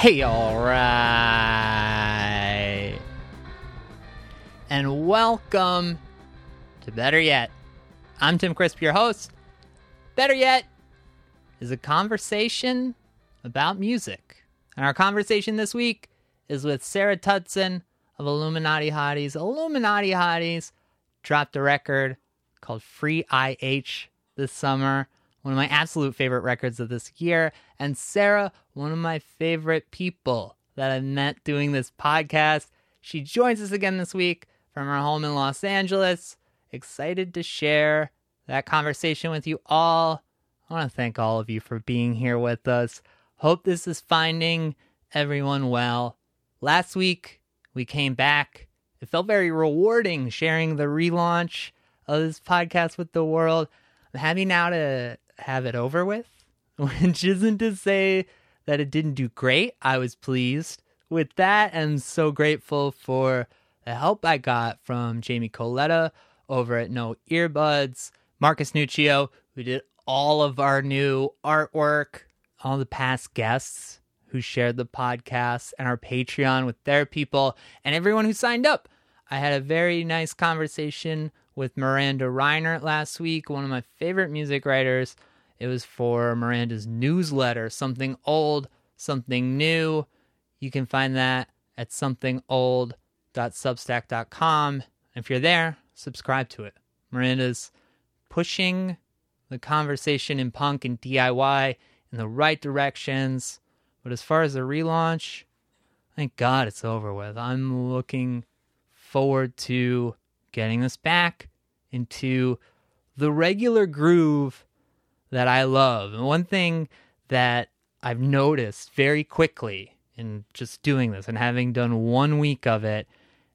Hey, alright. And welcome to Better Yet. I'm Tim Crisp, your host. Better Yet is a conversation about music. And our conversation this week is with Sarah Tudzin of Illuminati Hotties. Illuminati Hotties dropped a record called Free IH this summer one of my absolute favorite records of this year. And Sarah, one of my favorite people that I've met doing this podcast. She joins us again this week from her home in Los Angeles. Excited to share that conversation with you all. I want to thank all of you for being here with us. Hope this is finding everyone well. Last week, we came back. It felt very rewarding sharing the relaunch of this podcast with the world. I'm happy now to have it over with, which isn't to say that it didn't do great. I was pleased with that and so grateful for the help I got from Jamie Coletta over at No Earbuds, Marcus Nuccio, who did all of our new artwork, all the past guests who shared the podcast and our Patreon with their people, and everyone who signed up. I had a very nice conversation with Miranda Reinert last week, one of my favorite music writers it was for Miranda's newsletter, Something Old, Something New. You can find that at somethingold.substack.com. If you're there, subscribe to it. Miranda's pushing the conversation in punk and DIY in the right directions. But as far as the relaunch, thank God it's over with. I'm looking forward to getting this back into the regular groove that I love. And one thing that I've noticed very quickly in just doing this and having done one week of it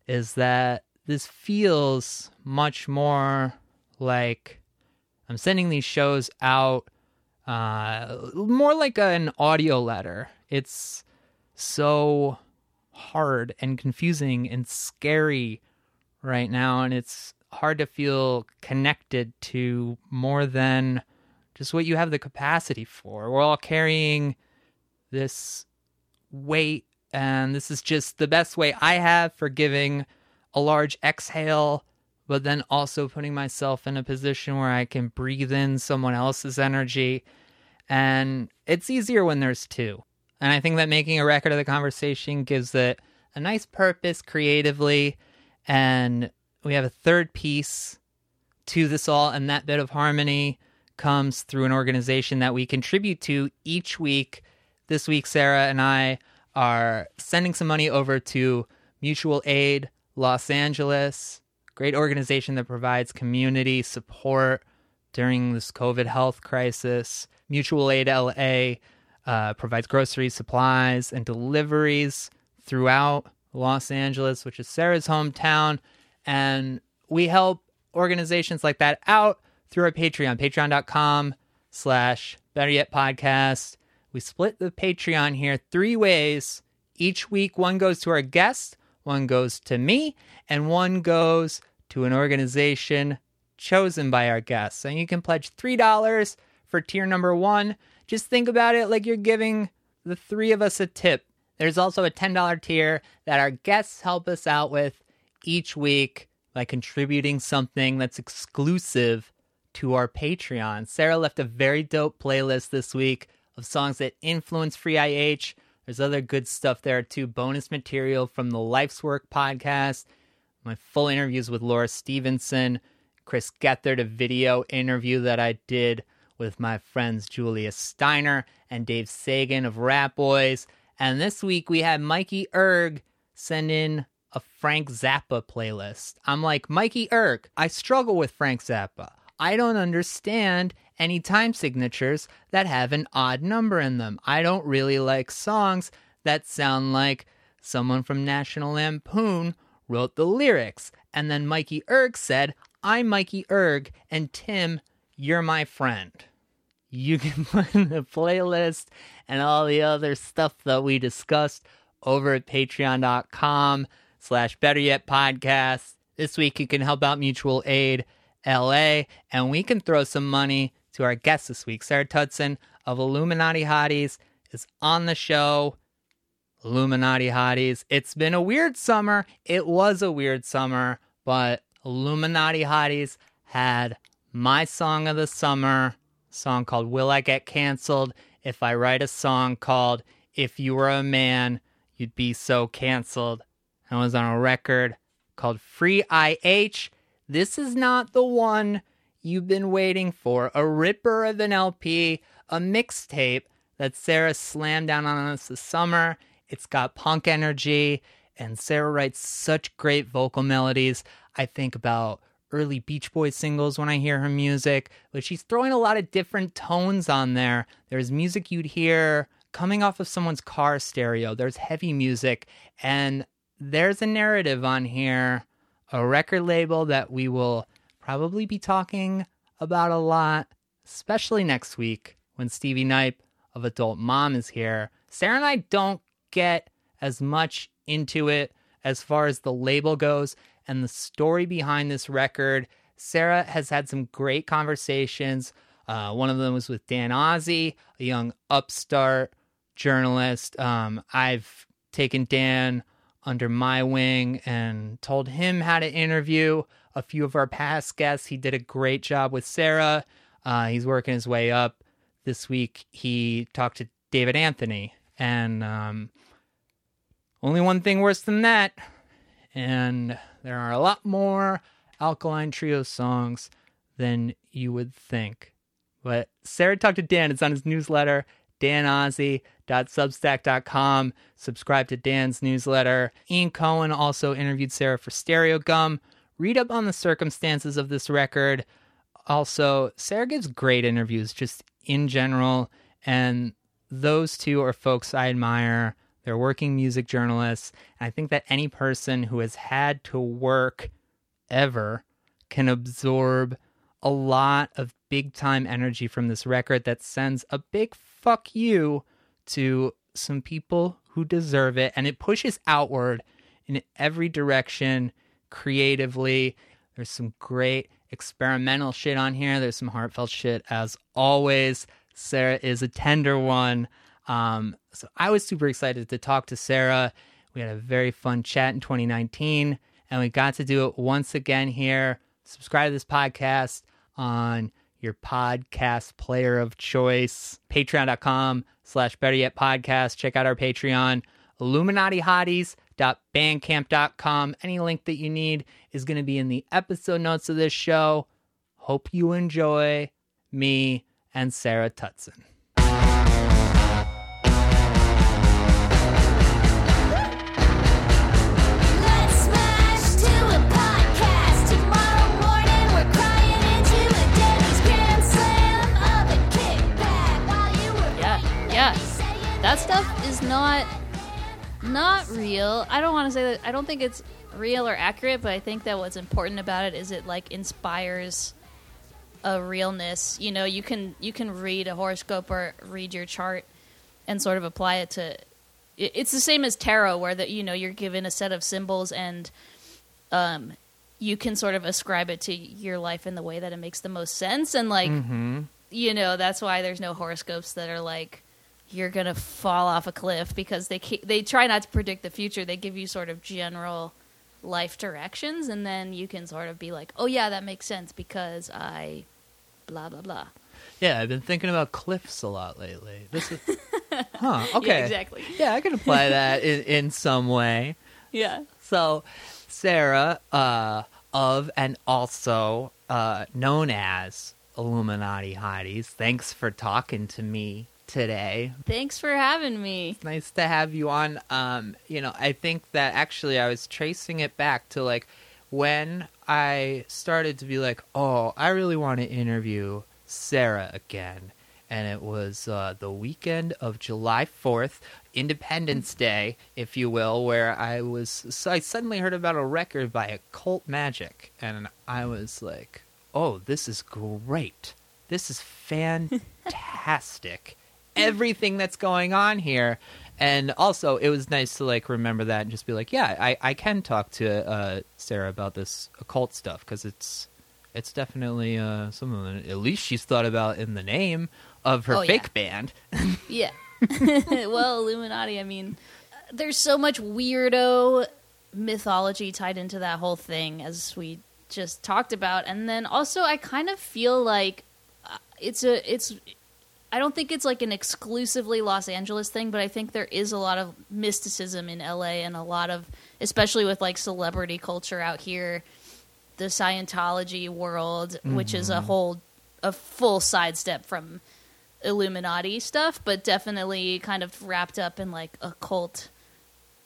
is that this feels much more like I'm sending these shows out uh, more like an audio letter. It's so hard and confusing and scary right now, and it's hard to feel connected to more than just what you have the capacity for. We're all carrying this weight, and this is just the best way I have for giving a large exhale, but then also putting myself in a position where I can breathe in someone else's energy. And it's easier when there's two. And I think that making a record of the conversation gives it a nice purpose creatively. And we have a third piece to this all, and that bit of harmony comes through an organization that we contribute to each week. This week, Sarah and I are sending some money over to Mutual Aid Los Angeles, great organization that provides community support during this COVID health crisis. Mutual Aid LA uh, provides groceries, supplies, and deliveries throughout Los Angeles, which is Sarah's hometown. And we help organizations like that out through our Patreon, patreon.com slash better yet podcast. We split the Patreon here three ways. Each week, one goes to our guest, one goes to me, and one goes to an organization chosen by our guests. And you can pledge $3 for tier number one. Just think about it like you're giving the three of us a tip. There's also a $10 tier that our guests help us out with each week by contributing something that's exclusive to our Patreon. Sarah left a very dope playlist this week of songs that influence Free IH. There's other good stuff there too. Bonus material from the Life's Work podcast, my full interviews with Laura Stevenson, Chris Gethard, a video interview that I did with my friends Julia Steiner and Dave Sagan of Ratboys. And this week we had Mikey Erg send in a Frank Zappa playlist. I'm like, Mikey Erg, I struggle with Frank Zappa. I don't understand any time signatures that have an odd number in them. I don't really like songs that sound like someone from National Lampoon wrote the lyrics. And then Mikey Erg said, I'm Mikey Erg, and Tim, you're my friend. You can find the playlist and all the other stuff that we discussed over at patreon.com slash better yet podcast. This week you can help out mutual aid LA, and we can throw some money to our guest this week. Sarah Tudzin of Illuminati Hotties is on the show. Illuminati hotties. It's been a weird summer. It was a weird summer, but Illuminati hotties had my song of the summer, song called Will I Get Cancelled? If I write a song called If You Were a Man, You'd Be So Cancelled. I was on a record called Free IH. This is not the one you've been waiting for. A ripper of an LP, a mixtape that Sarah slammed down on us this summer. It's got punk energy, and Sarah writes such great vocal melodies. I think about early Beach Boys singles when I hear her music, but she's throwing a lot of different tones on there. There's music you'd hear coming off of someone's car stereo, there's heavy music, and there's a narrative on here, a record label that we will probably be talking about a lot, especially next week when Stevie Knipe of Adult Mom is here. Sarah and I don't get as much into it as far as the label goes and the story behind this record. Sarah has had some great conversations. Uh, one of them was with Dan Ozzi, a young upstart journalist. Um, I've taken Dan under my wing and told him how to interview a few of our past guests. He did a great job with Sarah. Uh, he's working his way up. This week, he talked to David Anthony, and um, only one thing worse than that. And there are a lot more Alkaline Trio songs than you would think. But Sarah talked to Dan. It's on his newsletter, danozzi.substack.com. Subscribe to Dan's newsletter. Ian Cohen also interviewed Sarah for Stereogum. Read up on the circumstances of this record. Also, Sarah gives great interviews just in general, and those two are folks I admire. They're working music journalists. And I think that any person who has had to work ever can absorb a lot of big time energy from this record that sends a big fuck you to some people who deserve it. And it pushes outward in every direction creatively. There's some great experimental shit on here. There's some heartfelt shit as always. Sarah is a tender one. Um, so I was super excited to talk to Sarah. We had a very fun chat in 2019, and we got to do it once again here. Subscribe to this podcast on your podcast player of choice. Patreon.com slash better yet podcast. Check out our Patreon. IlluminatiHotties.bandcamp.com. Any link that you need is going to be in the episode notes of this show. Hope you enjoy me and Sarah Tudzin. That stuff is not not real. I don't want to say that I don't think it's real or accurate, but I think that what's important about it is it like inspires a realness. You know, you can you can read a horoscope or read your chart and sort of apply it to it's the same as tarot where that you know you're given a set of symbols and um you can sort of ascribe it to your life in the way that it makes the most sense and like you know that's why there's no horoscopes that are like you're gonna fall off a cliff because they they try not to predict the future they give you sort of general life directions and then you can sort of be like oh yeah that makes sense because i blah blah blah Yeah, I've been thinking about cliffs a lot lately. This is, huh? Okay, yeah exactly Yeah, I can apply that in, in some way. yeah So, Sarah, uh, of and also uh, known as Illuminati Hotties, thanks for talking to me today. thanks for having me Nice to have you on. Um, you know, I think that actually I was tracing it back to like when I started to be like, oh, I really want to interview Sarah again. And it was uh, the weekend of July 4th, Independence Day, if you will, where I was. So I suddenly heard about a record by Occult Classic. And I was like, oh, this is great. This is fantastic. Everything that's going on here. And also, it was nice to like remember that and just be like, yeah, I, I can talk to uh, Sarah about this occult stuff because it's it's definitely uh, something that at least she's thought about in the name of her Oh, yeah. fake band. yeah well illuminati i mean there's so much weirdo mythology tied into that whole thing as we just talked about and then also I kind of feel like uh, it's a it's I don't think it's like an exclusively Los Angeles thing, but I think there is a lot of mysticism in LA and a lot of especially with like celebrity culture out here, the Scientology world, which is a whole a full sidestep from Illuminati stuff, but definitely kind of wrapped up in like occult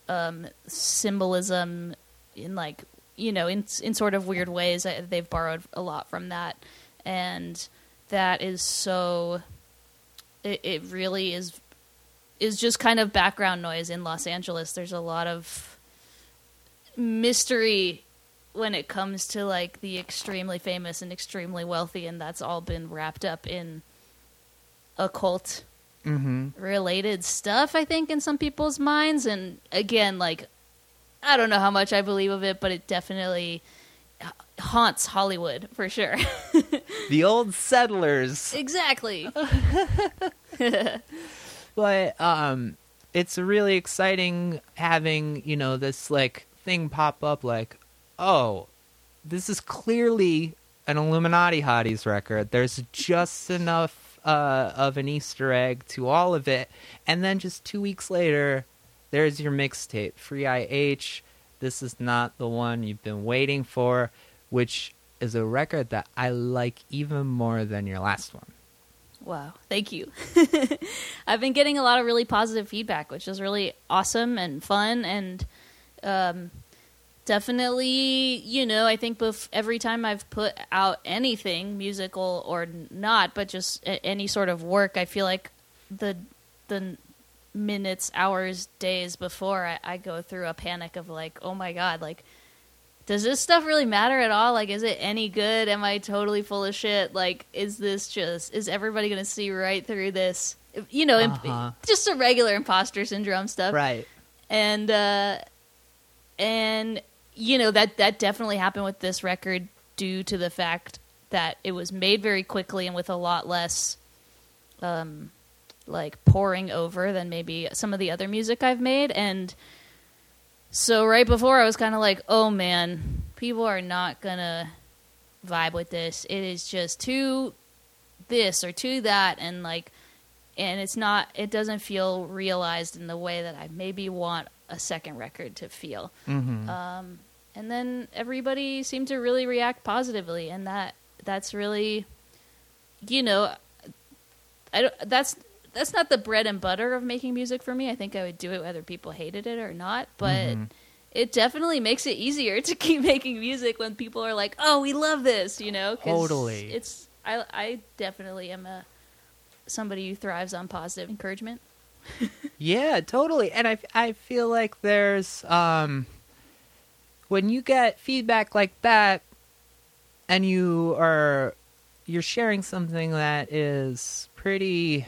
um, symbolism in like you know in in sort of weird ways. I- They've borrowed a lot from that, and that is so. It, it really is is just kind of background noise in Los Angeles. There's a lot of mystery when it comes to like the extremely famous and extremely wealthy, and that's all been wrapped up in occult Mm-hmm. related stuff. I think in some people's minds, and again, like I don't know how much I believe of it, but it definitely haunts Hollywood for sure. The old settlers. exactly. but um it's really exciting having you know this like thing pop up like oh this is clearly an illuminati hotties record there's just enough uh of an easter egg to all of it and then just two weeks later there's your mixtape free ih this is not the one you've been waiting for which is a record that i like even more than your last one Wow, thank you. I've been getting a lot of really positive feedback, which is really awesome and fun, and um, definitely, you know, I think bef- every time I've put out anything, musical or not, but just a- any sort of work, I feel like the the minutes, hours, days before, I, I go through a panic of like, oh my god, like does this stuff really matter at all? Like, is it any good? Am I totally full of shit? Like, is this just, is everybody going to see right through this? You know, imp- Uh-huh. just a regular imposter syndrome stuff. right And, uh, and, you know, that, that definitely happened with this record due to the fact that it was made very quickly and with a lot less, um, like pouring over than maybe some of the other music I've made. And, so right before I was kind of like, "Oh man, people are not gonna vibe with this. It is just too this or too that and like and it's not it doesn't feel realized in the way that I maybe want a second record to feel." mm-hmm. Um and then everybody seemed to really react positively and that that's really you know I don't that's that's not the bread and butter of making music for me. I think I would do it whether people hated it or not, but Mhm. it definitely makes it easier to keep making music when people are like, "Oh, we love this," you know? Totally. It's I I definitely am a somebody who thrives on positive encouragement. Yeah, totally. And I I feel like there's um when you get feedback like that and you are you're sharing something that is pretty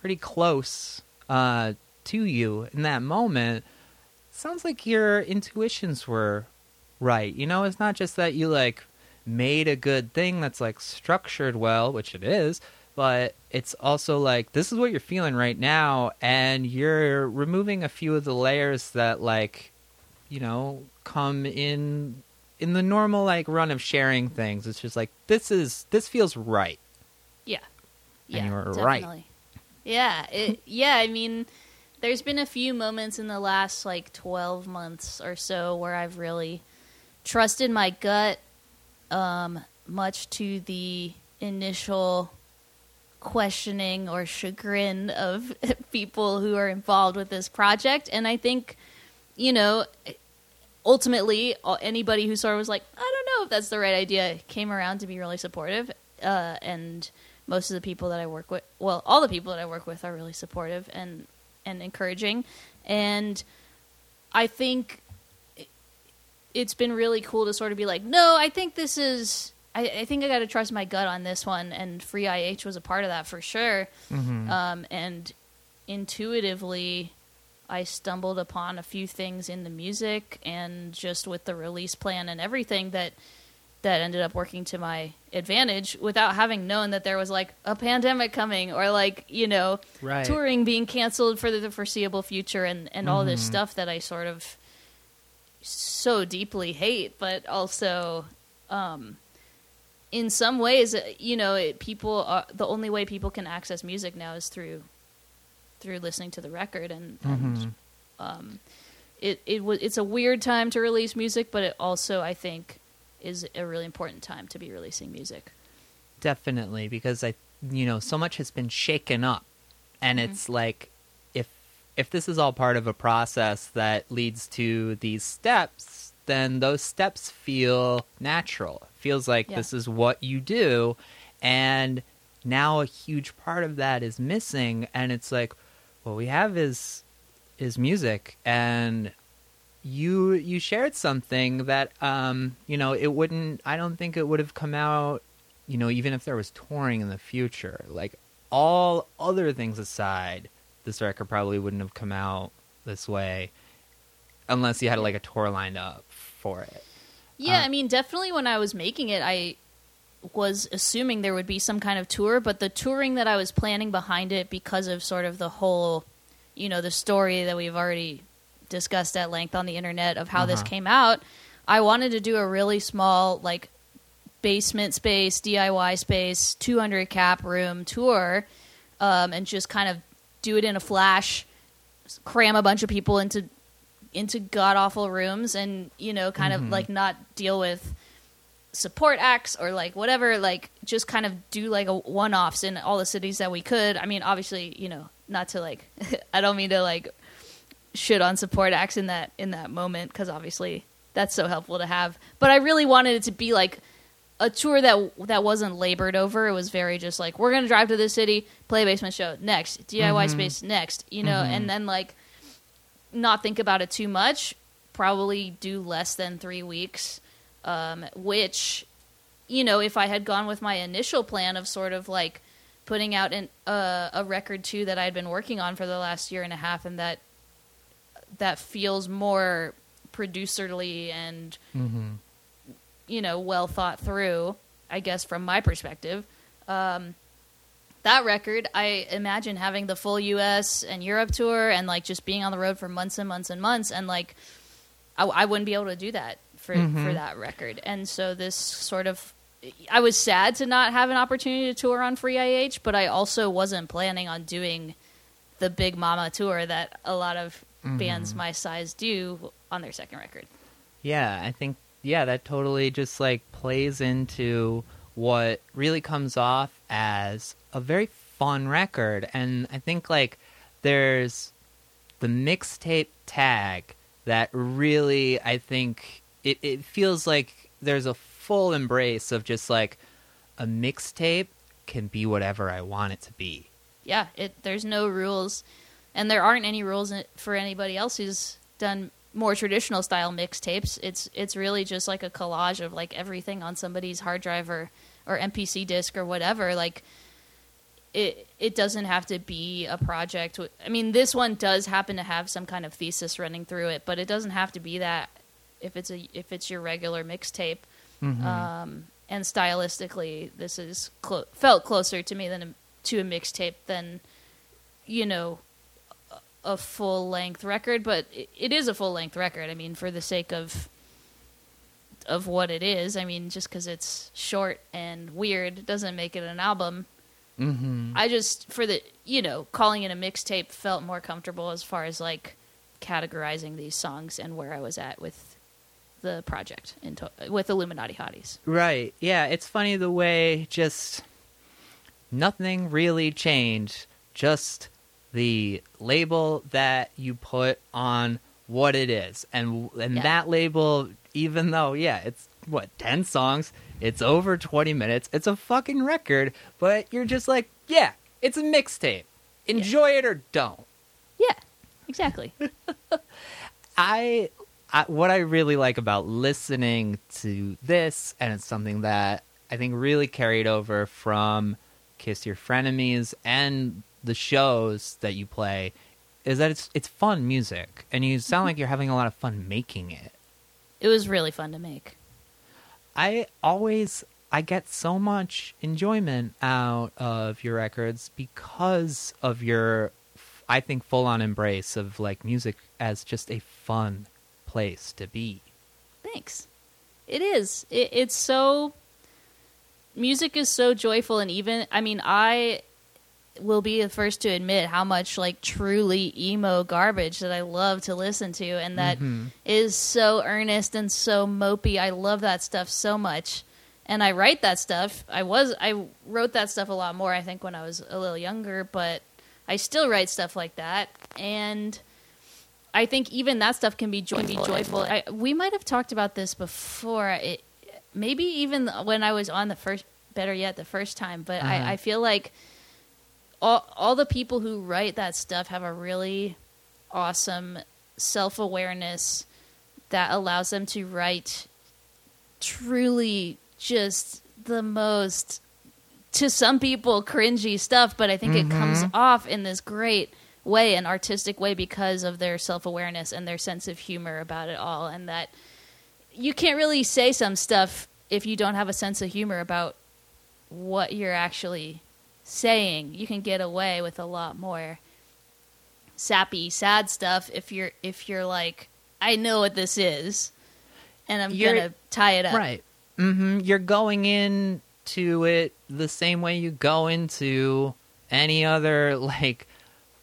pretty close uh to you in that moment, sounds like your intuitions were right. You know, it's not just that you like made a good thing that's like structured well, which it is, but it's also like this is what you're feeling right now and you're removing a few of the layers that like you know come in in the normal like run of sharing things it's just like this is this feels right Yeah. And Yeah. you were right. Yeah. It, yeah. I mean, there's been a few moments in the last like 12 months or so where I've really trusted my gut, um, much to the initial questioning or chagrin of people who are involved with this project. And I think, you know, ultimately, anybody who sort of was like, I don't know if that's the right idea, came around to be really supportive. Uh, and most of the people that I work with, well, all the people that I work with are really supportive and and encouraging. And I think it- it's been really cool to sort of be like, no, I think this is. I, I think I got to trust my gut on this one, and Free IH was a part of that for sure. Um, and intuitively, I stumbled upon a few things in the music and just with the release plan and everything that that ended up working to my advantage without having known that there was like a pandemic coming or like you know Right. touring being canceled for the foreseeable future and and all this Mhm. stuff that I sort of so deeply hate, but also um, in some ways, uh, you know, it, people are, the only way people can access music now is through through listening to the record, and, and Mhm. um, it it was it's a weird time to release music, but it also I think is a really important time to be releasing music. Definitely, because I, you know, so much has been shaken up, and Mm-hmm. it's like, if if this is all part of a process that leads to these steps, then those steps feel natural. It feels like Yeah. this is what you do, and now a huge part of that is missing, and it's like, what we have is is music, and you you shared something that um you know it wouldn't I don't think it would have come out you know even if there was touring in the future. Like all other things aside this record probably wouldn't have come out this way unless you had like a tour lined up for it. Yeah, Uh, I mean, definitely when I was making it, I was assuming there would be some kind of tour, but the touring that I was planning behind it because of sort of the whole, you know, the story that we've already discussed at length on the internet of how this Uh-huh. came out, I wanted to do a really small, like, basement space, DIY space, 200 cap room tour, um, and just kind of do it in a flash, cram a bunch of people into into god awful rooms, and you know, kind of like not deal with support acts or like whatever. Like just kind of do like a one offs in all the cities that we could. I mean, obviously, you know, not to like, I don't mean to like shit on support acts in that in that moment because obviously that's so helpful to have. But I really wanted it to be like a tour that that wasn't labored over. It was very just like we're gonna drive to this city, play a basement show next, DIY space next, you know, and then like not think about it too much. Probably do less than three weeks, um, which you know, if I had gone with my initial plan of sort of like putting out an, uh, a record too that I'd been working on for the last year and a half, and that that feels more producerly and mm-hmm. you know well thought through i guess from my perspective. Um, that record i imagine having the full us and europe tour and like just being on the road for months and months and months and like i, I wouldn't be able to do that for for that record. And so this sort of i was sad to not have an opportunity to tour on free ih but i also wasn't planning on doing the big mama tour that a lot of bands mm-hmm. my size do on their second record. Yeah, I think yeah, that totally just like plays into what really comes off as a very fun record. And I think like there's the mixtape tag that really I think it, it feels like there's a full embrace of just like a mixtape can be whatever I want it to be. yeah, it there's no rules, and there aren't any rules for anybody else who's done more traditional style mixtapes. It's it's really just like a collage of like everything on somebody's hard drive or or MPC disc or whatever. Like it it doesn't have to be a project. I mean, this one does happen to have some kind of thesis running through it, but it doesn't have to be that if it's a if it's your regular mixtape. Um, and stylistically, this is clo- felt closer to me than a, to a mixtape than you know a- full length record. But it, it is a full length record. I mean, for the sake of of what it is. I mean, just because it's short and weird doesn't make it an album. Mm-hmm. I just for the you know calling it a mixtape felt more comfortable as far as like categorizing these songs and where I was at with the project in to- with Illuminati Hotties. Right. Yeah, it's funny the way just nothing really changed. Just the label that you put on what it is. And and Yeah. that label even though yeah, it's what 10 songs, it's over 20 minutes. It's a fucking record, but you're just like, yeah, it's a mixtape. Enjoy it or don't. Yeah, exactly. I, I what I really like about listening to this, and it's something that I think really carried over from Kiss Your Frenemies and the shows that you play, is that it's it's fun music, and you sound mm-hmm. like you're having a lot of fun making it. it was really fun to make. I always I get so much enjoyment out of your records because of your I think full on embrace of like music as just a fun place to be. Thanks. It is. It, it's so. Music is so joyful, and even I mean, I will be the first to admit how much like truly emo garbage that I love to listen to, and that is so earnest and so mopey. I love that stuff so much, and I write that stuff. I was I wrote that stuff a lot more. I think when I was a little younger, but I still write stuff like that, and. I think even that stuff can be joyful. Be joyful. I, we might have talked about this before. It maybe even when I was on the first, better yet, the first time. But Uh-huh. I, I feel like all all the people who write that stuff have a really awesome self awareness that allows them to write truly just the most to some people cringy stuff, but I think it comes mm-hmm. off in this great way, an artistic way, because of their self awareness and their sense of humor about it all. And that you can't really say some stuff if you don't have a sense of humor about what you're actually saying. You can get away with a lot more sappy, sad stuff if you're if you're like, I know what this is, and I'm You're- gonna tie it up. Right. hmm You're going into it the same way you go into any other like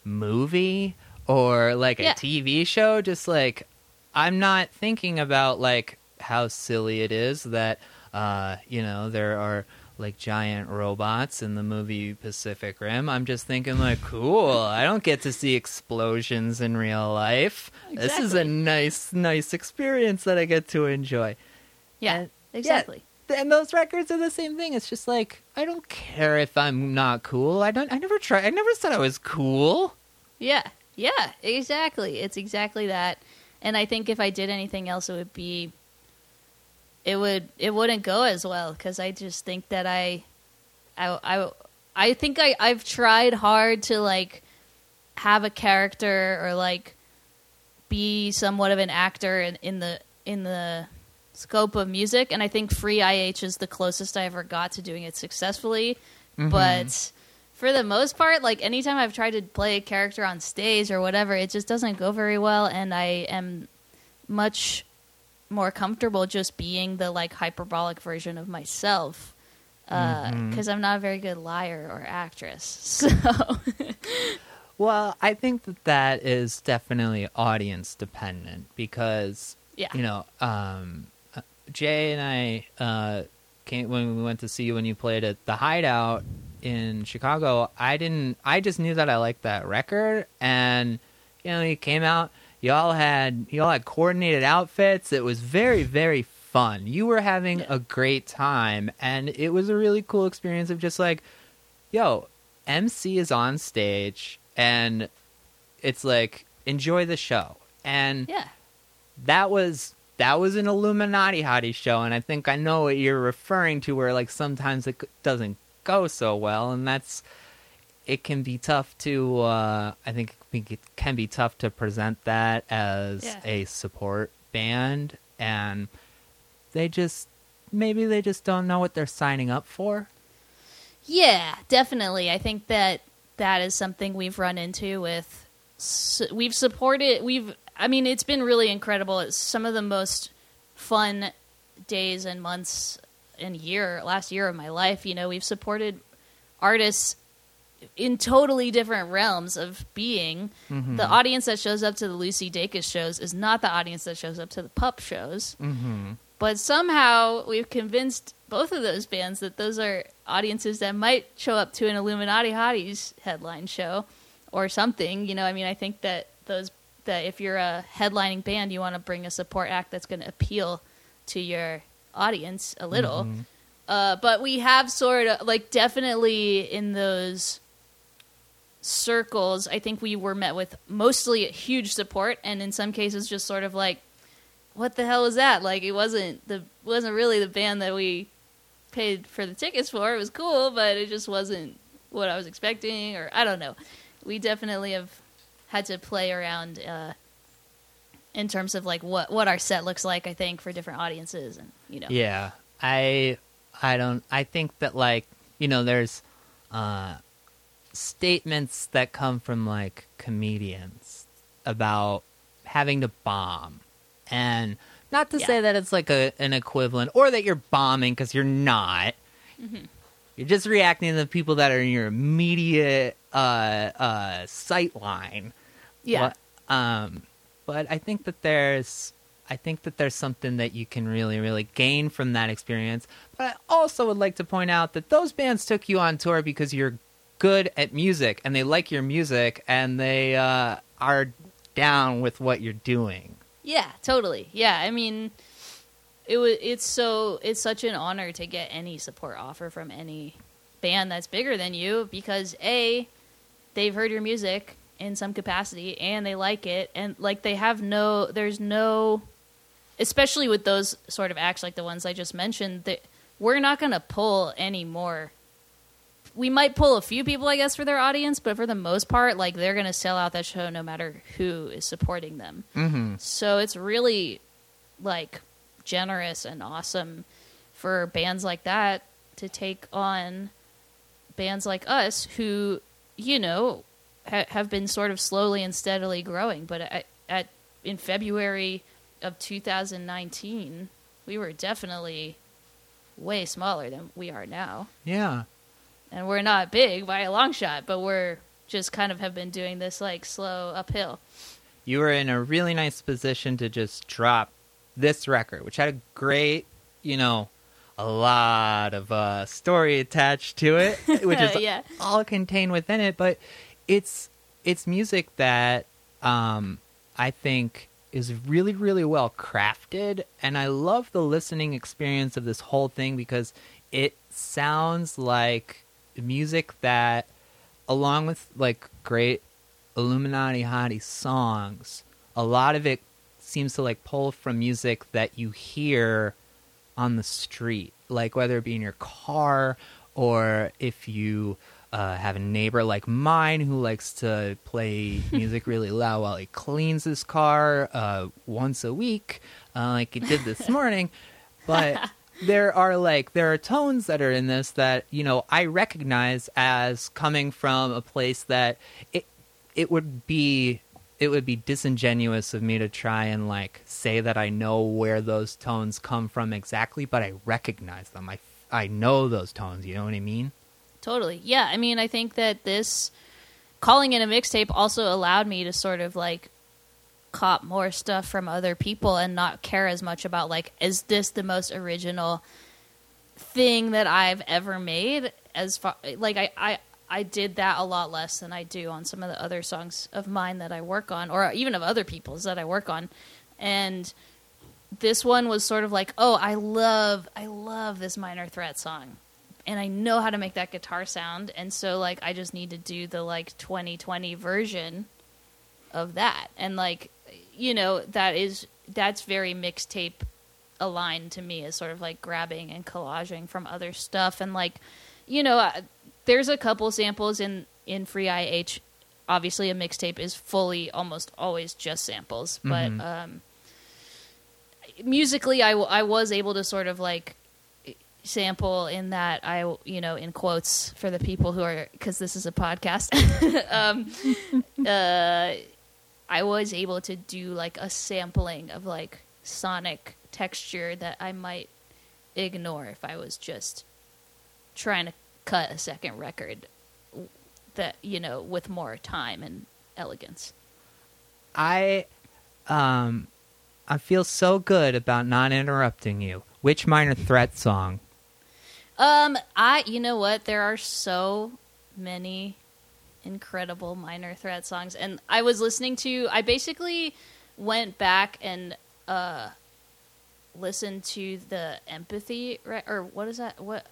movie or like a TV show. Just like I'm not thinking about like how silly it is that uh, you know there are like giant robots in the movie Pacific Rim. I'm just thinking like, cool. I don't get to see explosions in real life. This is a nice, nice experience that I get to enjoy. Yeah, And- exactly. and those records are the same thing. It's just like I don't care if I'm not cool. I don't. I never try. I never said I was cool. Yeah, yeah, exactly. It's exactly that. And I think if I did anything else, it would be, it would it wouldn't go as well because I just think that I, I, I, I think I I've tried hard to like have a character or like be somewhat of an actor in, in the in the scope of music, and I think Free IH is the closest I ever got to doing it successfully. Mm-hmm. But for the most part, like anytime I've tried to play a character on stage or whatever, it just doesn't go very well, and I am much more comfortable just being the like hyperbolic version of myself because I'm not a very good liar or actress. So Well, I think that that is definitely audience dependent because yeah, you know, um, uh, Jay and I uh, came when we went to see you when you played at the Hideout in Chicago. I didn't. I just knew that I liked that record, and you know, you came out. You all had you all had coordinated outfits. It was very very fun. You were having a great time, and it was a really cool experience of just like, yo, MC is on stage, and it's like enjoy the show, and yeah, that was that was an Illuminati hottie show, and I think I know what you're referring to, where like sometimes it doesn't go so well, and that's it can be tough to. Uh, I think it can be tough to present that as Yeah. a support band, and they just maybe they just don't know what they're signing up for. Yeah, definitely. I think that that is something we've run into with. We've supported. We've. I mean, it's been really incredible. It's some of the most fun days and months and year last year of my life. You know, we've supported artists in totally different realms of being. The audience that shows up to the Lucy Dacus shows is not the audience that shows up to the Pup shows. Mm-hmm. But somehow we've convinced both of those bands that those are audiences that might show up to an Illuminati Hotties headline show or something. You know, I mean, I think that those that if you're a headlining band, you want to bring a support act that's going to appeal to your audience a little. Uh, but we have sort of like definitely in those circles, I think we were met with mostly huge support, and in some cases, just sort of like, "What the hell is that?" Like it wasn't the wasn't really the band that we paid for the tickets for. It was cool, but it just wasn't what I was expecting, or I don't know. We definitely have had to play around uh, in terms of like what what our set looks like. I think for different audiences, and you know, Yeah. I I don't I think that like you know there's uh statements that come from like comedians about having to bomb and not to Yeah. say that it's like a an equivalent or that you're bombing because you're not Mm-hmm. you're just reacting to the people that are in your immediate uh uh sight line Yeah. What- um, but I think that there's, I think that there's something that you can really, really gain from that experience. But I also would like to point out that those bands took you on tour because you're good at music and they like your music and they uh, are down with what you're doing. Yeah, totally. Yeah, I mean, it was. It's so. It's such an honor to get any support offer from any band that's bigger than you because a, they've heard your music in some capacity and they like it and like they have no. There's no, especially with those sort of acts like the ones I just mentioned. That we're not gonna pull any more. We might pull a few people, I guess, for their audience, but for the most part, like they're gonna sell out that show no matter who is supporting them. Mm-hmm. So it's really like generous and awesome for bands like that to take on bands like us who, you know, ha- have been sort of slowly and steadily growing. But at, at in February of 2019, we were definitely way smaller than we are now. Yeah. And we're not big by a long shot, but we're just kind of have been doing this like slow uphill. You were in a really nice position to just drop this record, which had a great, you know, a lot of uh, story attached to it, which is Yeah. all contained within it. But it's it's music that um, I think is really really well crafted, and I love the listening experience of this whole thing because it sounds like music that, along with like great Illuminati Hottie songs, a lot of it seems to like pull from music that you hear on the street, like whether it be in your car or if you uh, have a neighbor like mine who likes to play music really loud while he cleans his car uh, once a week, uh, like he did this morning. But there are like there are tones that are in this that you know I recognize as coming from a place that it it would be it would be disingenuous of me to try and like say that I know where those tones come from exactly, but I recognize them. I I know those tones. You know what I mean? Totally. Yeah. I mean, I think that this calling it a mixtape also allowed me to sort of like cop more stuff from other people and not care as much about like, is this the most original thing that I've ever made? As far like I, I I did that a lot less than I do on some of the other songs of mine that I work on, or even of other people's that I work on, and this one was sort of like, oh, I love, I love this minor threat song, and I know how to make that guitar sound, and so like I just need to do the like 2020 version of that, and like, you know, that is that's very mixtape aligned to me as sort of like grabbing and collaging from other stuff, and like, you know, uh, there's a couple samples in in Free IH. Obviously, a mixtape is fully almost always just samples, but Mhm. um, musically, I, w- I was able to sort of like sample in that I you know in quotes for the people who are because this is a podcast. um, uh, I was able to do like a sampling of like sonic texture that I might ignore if I was just trying to cut a second record that you know with more time and elegance. I um I feel so good about not interrupting you. Which minor threat song? Um, I you know what? There are so many incredible minor threat songs, and I was listening to. I basically went back and uh listened to the empathy re- or what is that? What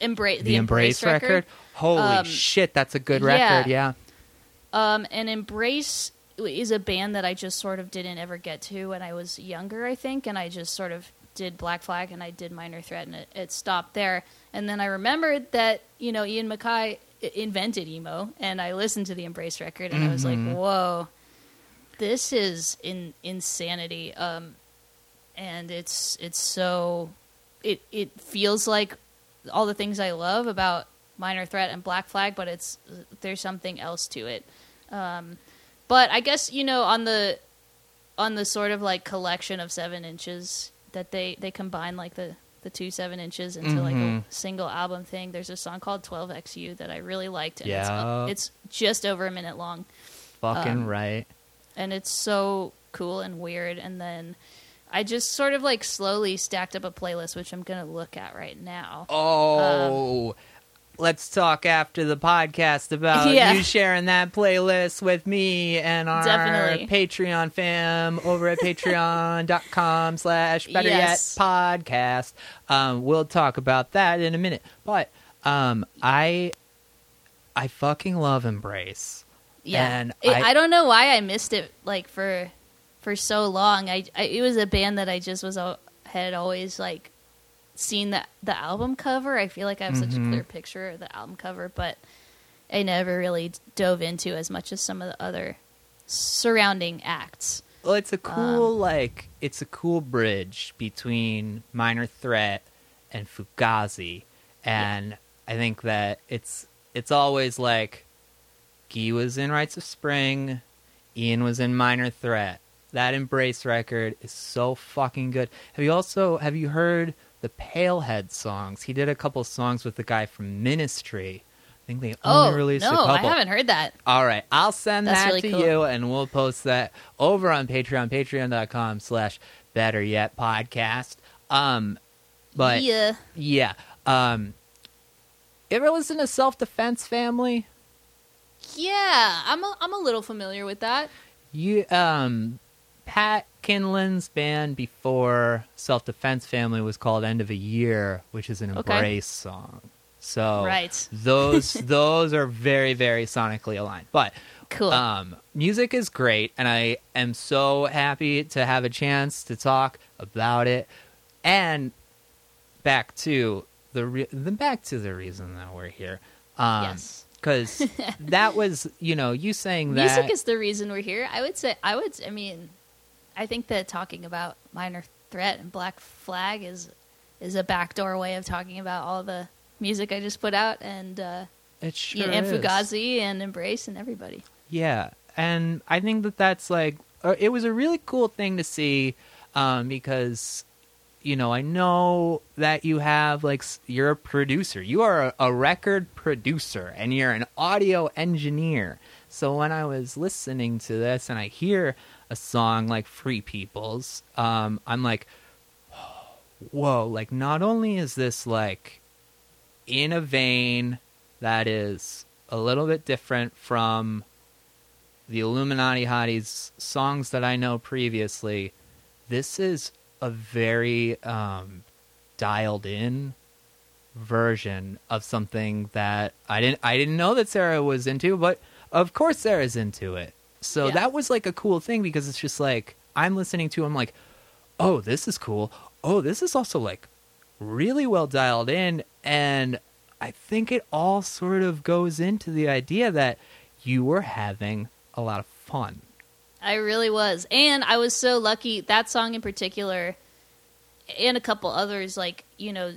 embrace The, Embrace, record? Holy Um, shit, that's a good record, yeah. Um, and Embrace is a band that I just sort of didn't ever get to when I was younger, I think, and I just sort of did Black Flag and I did Minor Threat, and it, it stopped there. And then I remembered that you know Ian MacKaye invented emo, and I listened to the Embrace record, and I was like, Mhm. whoa, this is in insanity. Um, and it's it's so it it feels like all the things I love about Minor Threat and Black Flag, but it's there's something else to it. Um, but I guess you know on the on the sort of like collection of seven inches that they they combine like the the two seven inches into like a mm-hmm. single album thing. There's a song called 12XU that I really liked, and Yeah. it's, uh, it's just over a minute long Fucking Um, right. and it's so cool and weird. And then I just sort of like slowly stacked up a playlist, which I'm gonna look at right now. Oh, um, let's talk after the podcast about Yeah. you sharing that playlist with me and our Definitely. Patreon fam over at patreon.com slash better Yes. yet podcast. Um, we'll talk about that in a minute. But um, I I fucking love Embrace. Yeah, And It- I- I, don't know why I missed it like for for so long. I, I it was a band that I just was al- had always like seen the the album cover. I feel like I have such a Mhm. clear picture of the album cover, but I never really dove into as much as some of the other surrounding acts. Well, it's a cool Um, like it's a cool bridge between Minor Threat and Fugazi, and I think that it's it's always like Guy was in Rites of Spring, Ian was in Minor Threat. That Embrace record is so fucking good. Have you also have you heard the Pailhead songs? He did a couple songs with the guy from Ministry. I think they only Oh released no, a couple. I haven't heard that. All right, I'll send That's that really to cool. you, and we'll post that over on Patreon, patreon.com slash better yet podcast. Um, but yeah, yeah, um, ever listen to Self Defense Family? yeah, I'm a, I'm a little familiar with that. You, um, Pat Kindlon's band before Self Defense Family was called End of a Year, which is an Okay. Embrace song. So Right. those those are very very sonically aligned, but. Cool. Um, music is great, and I am so happy to have a chance to talk about it. And back to the re- the back to the reason that we're here. Um, yes. because that was you know you saying that Music is the reason we're here. I would say I would I mean I think that talking about minor threat and black flag is is a backdoor way of talking about all the music I just put out and uh it sure and is. Fugazi and Embrace and everybody. Yeah, and I think that that's like uh, it was a really cool thing to see um, because you know I know that you have like you're a producer, you are a, a record producer, and you're an audio engineer. So when I was listening to this and I hear a song like Free People's, um, I'm like, whoa! Like not only is this like in a vein that is a little bit different from the Illuminati Hotties songs that I know previously. This is a very um, dialed in version of something that I didn't I didn't know that Sarah was into, but of course Sarah's into it. So Yeah. that was like a cool thing because it's just like I'm listening to I'm like, "Oh, this is cool. Oh, this is also like really well dialed in and I think it all sort of goes into the idea that you were having a lot of fun. I really was. And I was so lucky that song in particular and a couple others like, you know,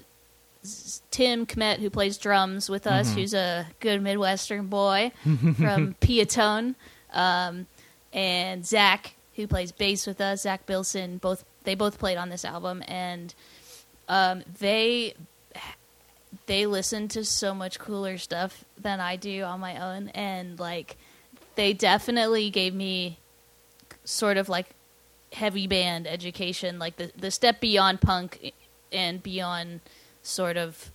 Tim Kmet who plays drums with us, Mhm. who's a good Midwestern boy from Peotone, um, and Zach who plays bass with us, Zach Bilson, both they both played on this album. And um, they they listen to so much cooler stuff than I do on my own. And like they definitely gave me sort of like heavy band education like the the step beyond punk and beyond sort of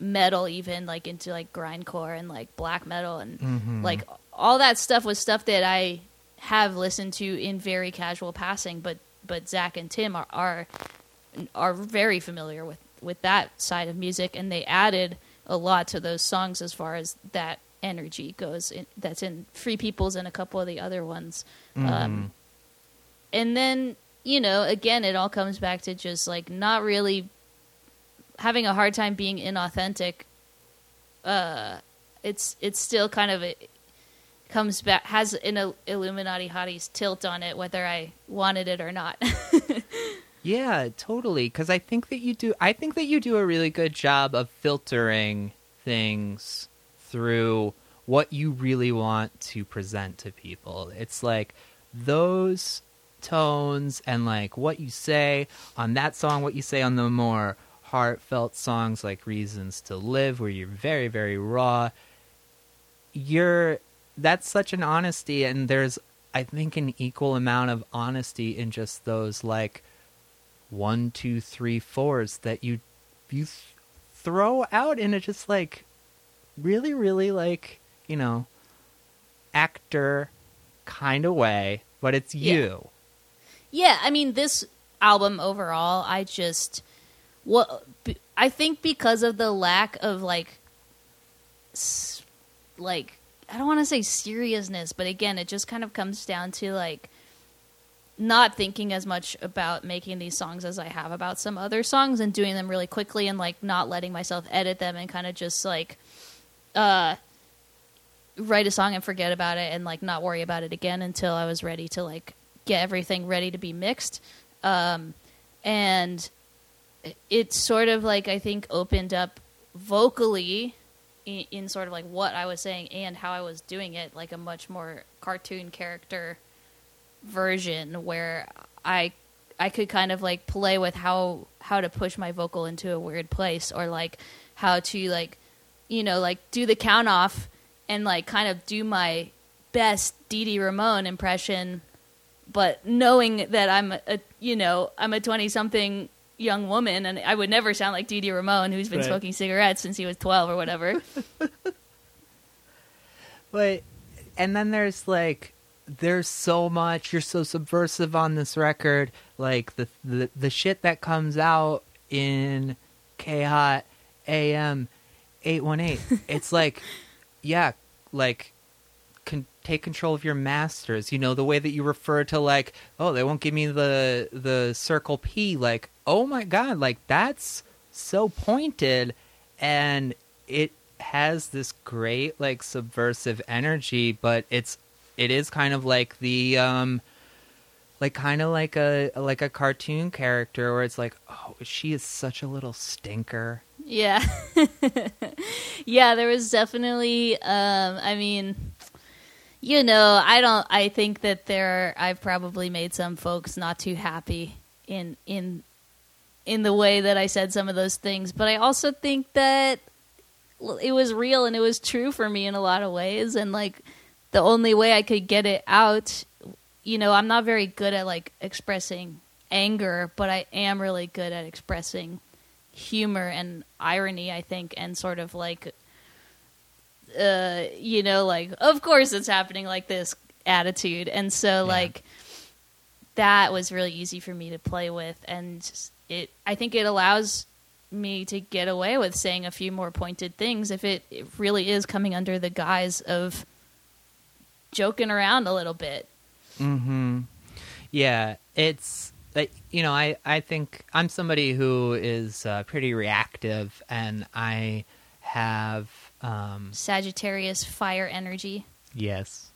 metal even like into like grindcore and like black metal and Mhm. like all that stuff was stuff that I have listened to in very casual passing but but Zach and Tim are are are very familiar with with that side of music and they added a lot to those songs as far as that energy goes in, that's in free peoples and a couple of the other ones Mm-hmm. um, and then you know again it all comes back to just like not really having a hard time being inauthentic uh it's it's still kind of it comes back has an Il- illuminati hotties tilt on it whether i wanted it or not Yeah, totally. Because I think that you do. I think that you do a really good job of filtering things through what you really want to present to people. It's like those tones and like what you say on that song, what you say on the more heartfelt songs like Reasons to Live, where you're very, very raw. You're that's such an honesty, and there's I think an equal amount of honesty in just those like one, two, three, fours that you you th- throw out in a just like really, really like you know actor kind of way, but it's Yeah. you. Yeah, I mean this album overall, I just what I think because of the lack of like like I don't want to say seriousness, but again, it just kind of comes down to like not thinking as much about making these songs as I have about some other songs and doing them really quickly and like not letting myself edit them and kind of just like uh write a song and forget about it and like not worry about it again until I was ready to like get everything ready to be mixed. Um and it sort of like I think opened up vocally in, in sort of like what I was saying and how I was doing it like a much more cartoon character version where I I could kind of like play with how how to push my vocal into a weird place or like how to like you know like do the count off and like kind of do my best Dee Ramone impression but knowing that I'm a you know I'm a 20 something young woman and I would never sound like Dee Ramone who's been Right. smoking cigarettes since he was 12 or whatever. But and then there's like there's so much you're so subversive on this record like the the, the shit that comes out in K-Hot AM 818 it's like yeah like take control of your masters. You know the way that you refer to like oh they won't give me the the circle p like oh my god like that's so pointed. And it has this great like subversive energy but it's it is kind of like the um like kind of like a like a cartoon character where it's like oh she is such a little stinker. Yeah. yeah, there was definitely um I mean you know, I don't I think that there I've probably made some folks not too happy in in in the way that I said some of those things, but I also think that it was real and it was true for me in a lot of ways. And like the only way I could get it out, you know, I'm not very good at like expressing anger, but I am really good at expressing humor and irony, I think, and sort of like, uh, you know, like, of course it's happening like this attitude. And so, like, that was really easy for me to play with. And it, I think it allows me to get away with saying a few more pointed things if it, it really is coming under the guise of joking around a little bit. Mm-hmm. Yeah, it's like you know, I I think I'm somebody who is uh, pretty reactive, and I have um Sagittarius fire energy. yes.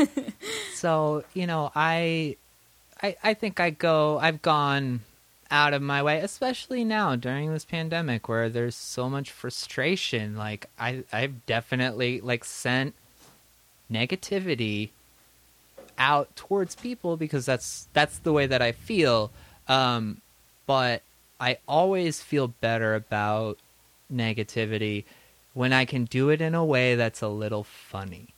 so you know, I I I think I go. I've gone out of my way, especially now during this pandemic where there's so much frustration. Like I I've definitely like sent negativity out towards people because that's that's the way that I feel. Um, but I always feel better about negativity when I can do it in a way that's a little funny.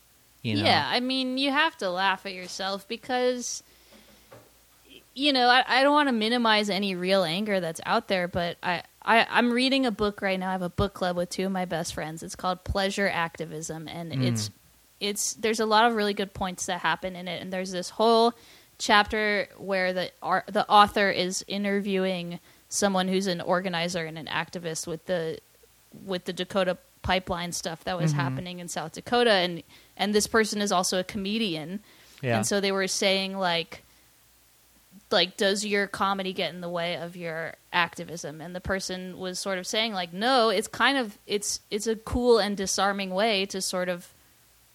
You know? Yeah, I mean, you have to laugh at yourself because, you know, I, I don't want to minimize any real anger that's out there, but I, I, I'm reading a book right now. I have a book club with two of my best friends. It's called Pleasure Activism, and hmm. it's it's there's a lot of really good points that happen in it, and there's this whole chapter where the ar- the author is interviewing someone who's an organizer and an activist with the with the Dakota pipeline stuff that was mm-hmm. happening in South Dakota and and this person is also a comedian. Yeah. and so they were saying like like does your comedy get in the way of your activism? And the person was sort of saying like no it's kind of it's it's a cool and disarming way to sort of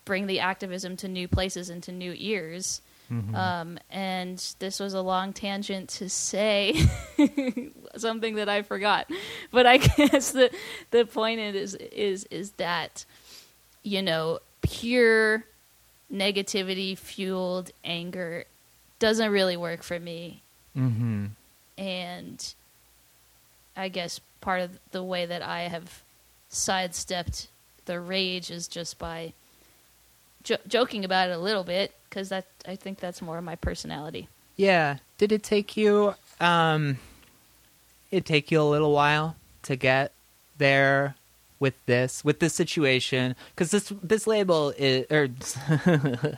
bring the activism to new places and to new ears Um, and this was a long tangent to say something that I forgot. But I guess the the point is is is that you know pure negativity fueled anger doesn't really work for me Mm-hmm. and I guess part of the way that I have sidestepped the rage is just by jo- joking about it a little bit because that I think that's more of my personality. Yeah. Did it take you? Um, it take you a little while to get there with this with this situation because this this label is or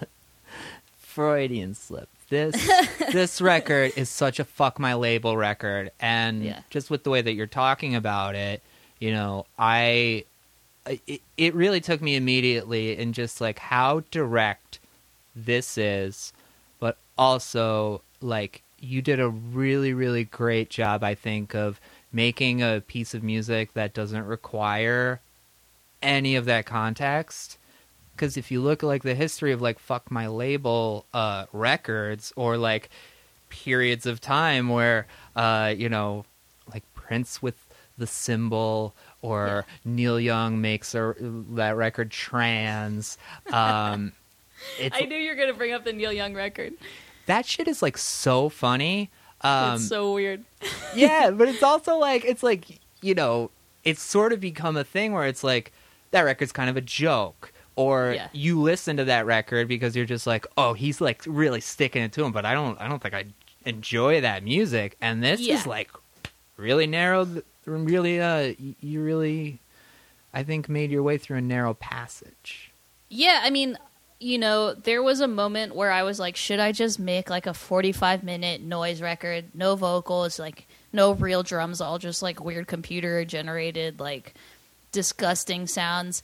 Freudian slip. This this record is such a fuck my label record, and Yeah. just with the way that you're talking about it, you know, I it, it really took me immediately in just like how direct this is, but also like you did a really really great job I think of making a piece of music that doesn't require any of that context. Because if you look like the history of like fuck my label uh records or like periods of time where uh you know like Prince with the symbol or Neil Young makes a, that record trans um I knew you were going to bring up the Neil Young record. that shit is like so funny um it's so weird. yeah, but it's also like it's like you know, it's sort of become a thing where it's like that record's kind of a joke. Or Yeah. you listen to that record because you're just like, oh, he's like really sticking it to him, but I don't, I don't think I enjoy that music. And this Yeah. is like really narrowed, really, uh, you really, I think, made your way through a narrow passage. Yeah, I mean, you know, there was a moment where I was like, should I just make like a 45 minute noise record, no vocals, like no real drums, all just like weird computer generated, like disgusting sounds.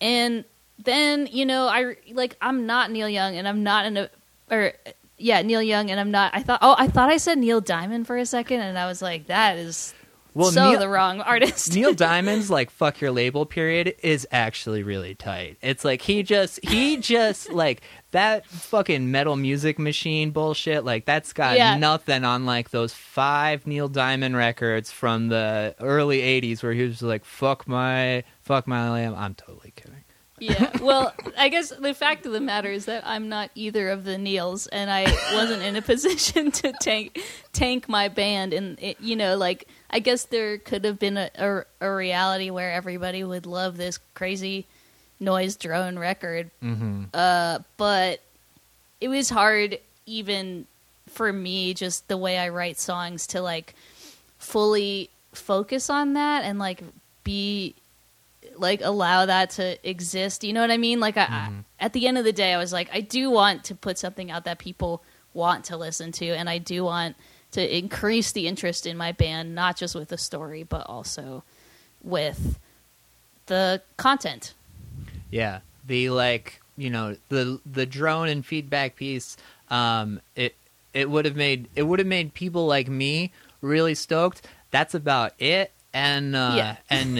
And then, you know, I like, I'm not Neil Young and I'm not in a, or yeah, Neil Young and I'm not, I thought, oh, I thought I said Neil Diamond for a second and I was like, that is Well, so Neil- the wrong artist. Neil Diamond's like fuck your label period is actually really tight. It's like he just he just like that fucking metal music machine bullshit like that's got Yeah. nothing on like those five Neil Diamond records from the early 80s where he was like fuck my fuck my lamb. I'm totally kidding. Yeah. Well, I guess the fact of the matter is that I'm not either of the Neils, and I wasn't in a position to tank tank my band. And it, you know, like I guess there could have been a, a a reality where everybody would love this crazy noise drone record, Mhm. uh, but it was hard even for me, just the way I write songs, to like fully focus on that and like be like allow that to exist. You know what I mean? Like I, I at the end of the day, I was like, I do want to put something out that people want to listen to, and I do want to increase the interest in my band, not just with the story, but also with the content. Yeah, the like you know the the drone and feedback piece. Um, it it would have made it would have made people like me really stoked. That's about it. And uh, Yeah. and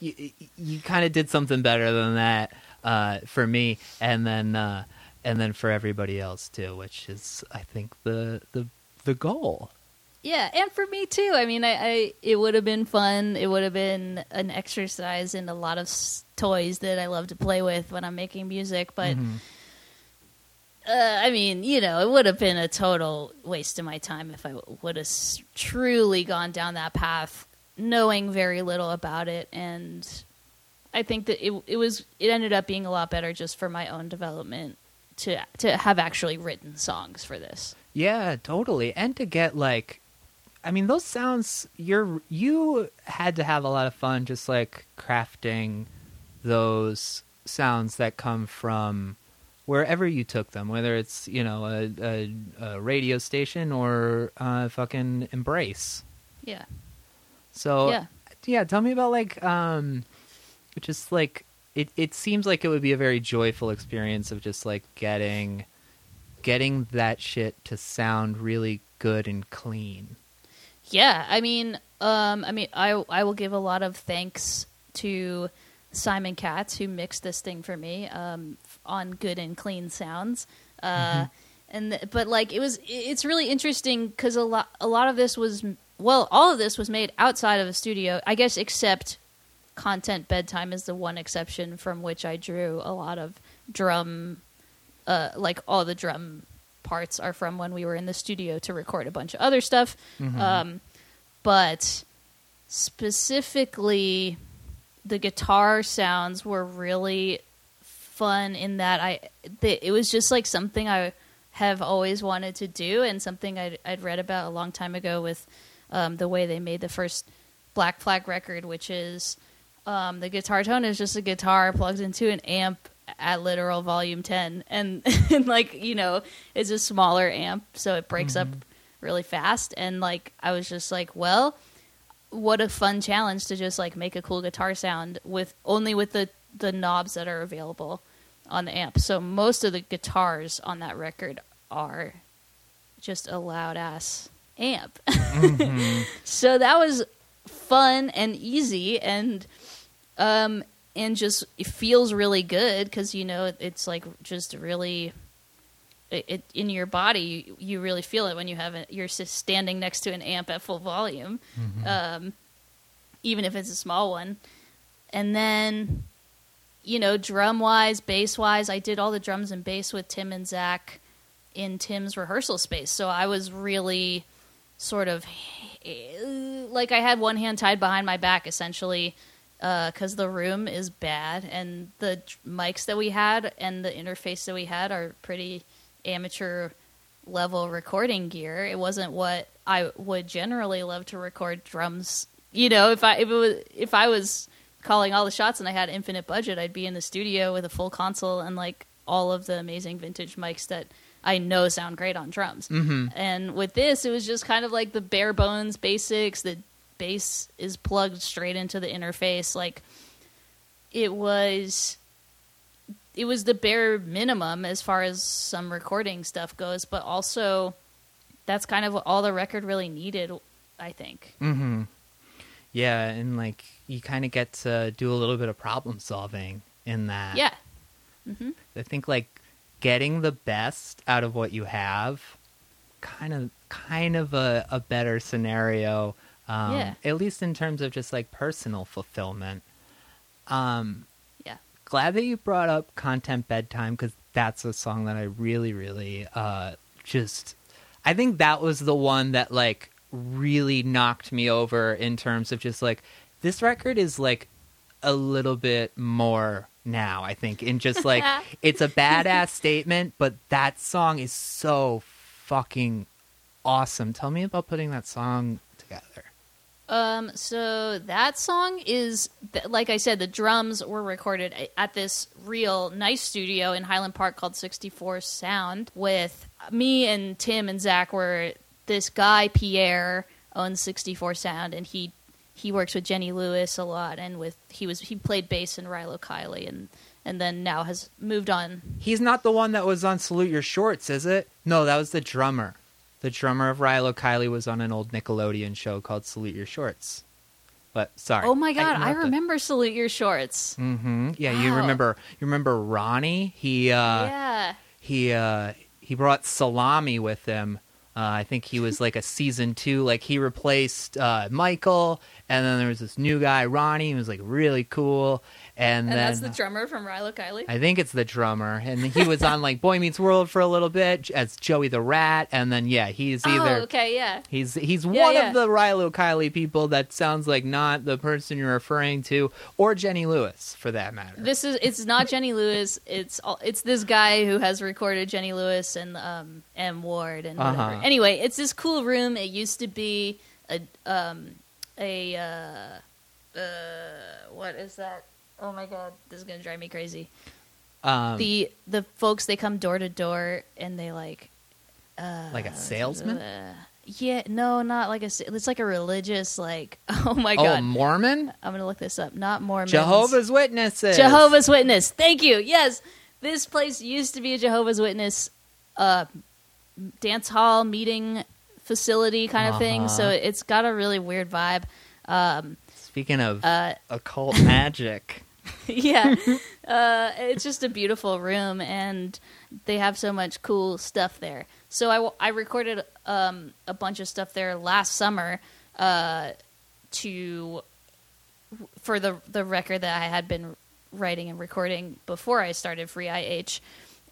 you, you kind of did something better than that uh, for me, and then uh, and then for everybody else too, which is I think the the the goal. Yeah, and for me too. I mean, I, I it would have been fun. It would have been an exercise in a lot of s- toys that I love to play with when I'm making music. But uh, I mean, you know, it would have been a total waste of my time if I w- would have s- truly gone down that path, knowing very little about it. And I think that it it was it ended up being a lot better just for my own development to to have actually written songs for this. Yeah, totally. And to get like I mean those sounds you're you had to have a lot of fun just like crafting those sounds that come from wherever you took them, whether it's, you know, a, a, a radio station or uh fucking embrace. Yeah. So Yeah. yeah, tell me about like um just like it it seems like it would be a very joyful experience of just like getting getting that shit to sound really good and clean. Yeah, I mean, um, I mean, I I will give a lot of thanks to Simon Katz who mixed this thing for me um, on Good and Clean Sounds, uh, and th- but like it was it's really interesting because a lot a lot of this was well all of this was made outside of a studio i guess except content bedtime is the one exception from which i drew a lot of drum uh like all the drum parts are from when we were in the studio to record a bunch of other stuff. Um but specifically the guitar sounds were really fun in that I they, it was just like something I have always wanted to do and something I'd, I'd read about a long time ago with um, the way they made the first Black Flag record, which is um, the guitar tone is just a guitar plugged into an amp at literal volume 10 and, and like you know it's a smaller amp so it breaks up really fast. And like I was just like well what a fun challenge to just like make a cool guitar sound with only with the the knobs that are available on the amp. So most of the guitars on that record are just a loud ass amp. so that was fun and easy. And um and just it feels really good cuz you know it's like just really it, it in your body you, you really feel it when you have it you're just standing next to an amp at full volume um, even if it's a small one. And then, you know, drum wise, bass wise, I did all the drums and bass with Tim and Zach in Tim's rehearsal space. So I was really sort of like I had one hand tied behind my back essentially because the room is bad and the mics that we had and the interface that we had are pretty amateur level recording gear. It wasn't what I would generally love to record drums. You know, if I if it was if I was calling all the shots and I had infinite budget, I'd be in the studio with a full console and like all of the amazing vintage mics that I know sound great on drums. Mm-hmm. And with this, it was just kind of like the bare bones basics. The bass is plugged straight into the interface. Like it was it was the bare minimum as far as some recording stuff goes, but also that's kind of what all the record really needed, I think. Mm-hmm. Yeah, and like you kind of get to do a little bit of problem solving in that. Yeah. Mm-hmm. I think like getting the best out of what you have, kind of, kind of a, a better scenario. Um, Yeah. At least in terms of just like personal fulfillment. Um, Yeah. glad that you brought up content bedtime because that's a song that I really, really uh, just. I think that was the one that like really knocked me over in terms of just like this record is like a little bit more now. I think in just like it's a badass statement, but that song is so fucking awesome. Tell me about putting that song together. Um, so that song is, like I said, the drums were recorded at this real nice studio in Highland Park called 64 Sound with me and Tim and Zach were this guy, Pierre, owns 64 Sound and he, he works with Jenny Lewis a lot and with, he was, he played bass in Rilo Kiley and, and then now has moved on. He's not the one that was on Salute Your Shorts, is it? No, that was the drummer. The drummer of Rilo Kiley was on an old Nickelodeon show called Salute Your Shorts. But sorry. Oh my God. I, remember Salute Your Shorts. Mm-hmm. Yeah, you remember. You remember Ronnie? He uh, yeah. he uh, he brought salami with him. Uh, I think he was like a season two. Like he replaced uh, Michael, and then there was this new guy, Ronnie. He was like really cool. And, And then that's the drummer from Rilo Kiley. I think it's the drummer, and he was on like Boy Meets World for a little bit as Joey the Rat, and then yeah, he's either oh, okay, yeah. he's he's Yeah, one yeah. of the Rilo Kiley people that sounds like not the person you're referring to, or Jenny Lewis for that matter. This is it's not Jenny Lewis. It's all, it's this guy who has recorded Jenny Lewis and um, M Ward and whatever. Uh-huh. Anyway, it's this cool room. It used to be a um, a uh, uh, what is that? Oh my god, this is gonna drive me crazy. um, the the folks they come door to door and they like like a salesman. uh, yeah no not like a. it's like a religious like oh my god, oh, god Mormon, I'm gonna look this up not Mormon. Jehovah's Witnesses. Jehovah's Witness. Thank you. Yes, this place used to be a Jehovah's Witness uh, dance hall meeting facility kind of thing. Uh-huh. So it's got a really weird vibe. Um, Speaking of uh, occult magic, yeah, uh, it's just a beautiful room, and they have so much cool stuff there. So I, I recorded um, a bunch of stuff there last summer uh, to for the the record that I had been writing and recording before I started Free IH,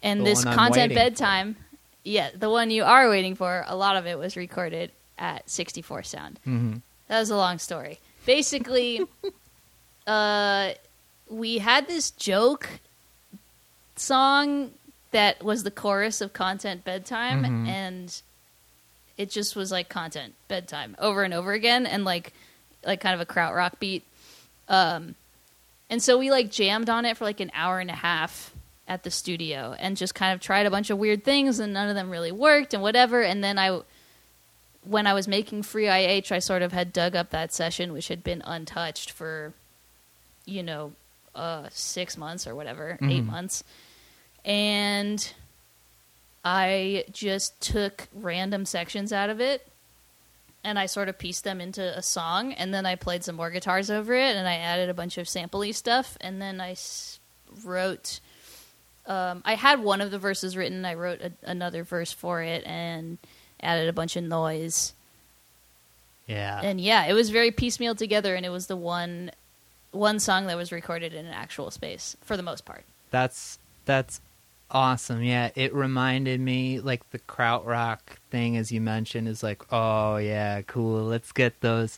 and The this content waiting for. bedtime. Yeah, the one you are waiting for. A lot of it was recorded at 64 Sound. Mhm. That was a long story. Basically, uh, we had this joke song that was the chorus of content bedtime, Mhm. and it just was like content bedtime over and over again, and like like kind of a krautrock beat. Um, and so we like jammed on it for like an hour and a half at the studio, and just kind of tried a bunch of weird things, and none of them really worked, and whatever. And then I when I was making Free IH, I sort of had dug up that session, which had been untouched for, you know, uh, six months or whatever, eight Mhm. months. And I just took random sections out of it and I sort of pieced them into a song. And then I played some more guitars over it and I added a bunch of sampley stuff. And then I s- wrote. Um, I had one of the verses written. I wrote a, another verse for it and added a bunch of noise. Yeah. And yeah, it was very piecemeal together, and it was the one one song that was recorded in an actual space for the most part. That's that's awesome. Yeah, it reminded me like the krautrock thing as you mentioned is like, oh yeah, cool. Let's get those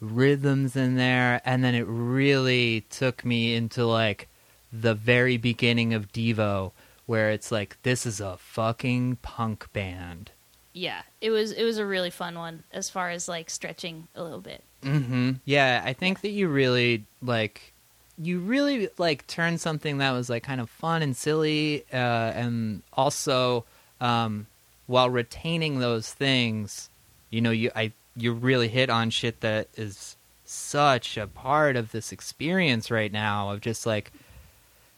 rhythms in there and then it really took me into like the very beginning of Devo where it's like this is a fucking punk band. Yeah, it was it was a really fun one as far as like stretching a little bit. Mm-hmm. Yeah, I think that you really like you really like turned something that was like kind of fun and silly, uh, and also um, while retaining those things, you know, you I you really hit on shit that is such a part of this experience right now of just like,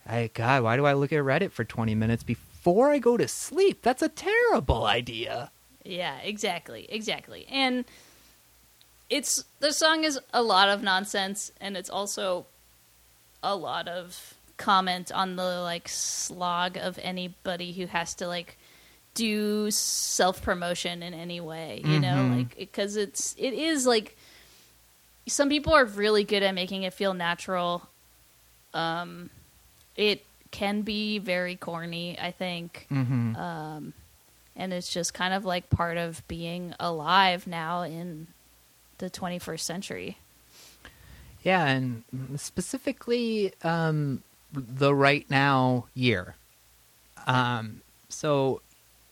I God, why do I look at Reddit for twenty minutes before I go to sleep? That's a terrible idea. Yeah, exactly, exactly. And it's the song is a lot of nonsense, and it's also a lot of comment on the like slog of anybody who has to like do self promotion in any way. You know, Mhm. like because it's it is like some people are really good at making it feel natural. Um, it can be very corny, I think Mm-hmm. um, and it's just kind of like part of being alive now in the 21st century. Yeah, and specifically um, the right now year. Um, so,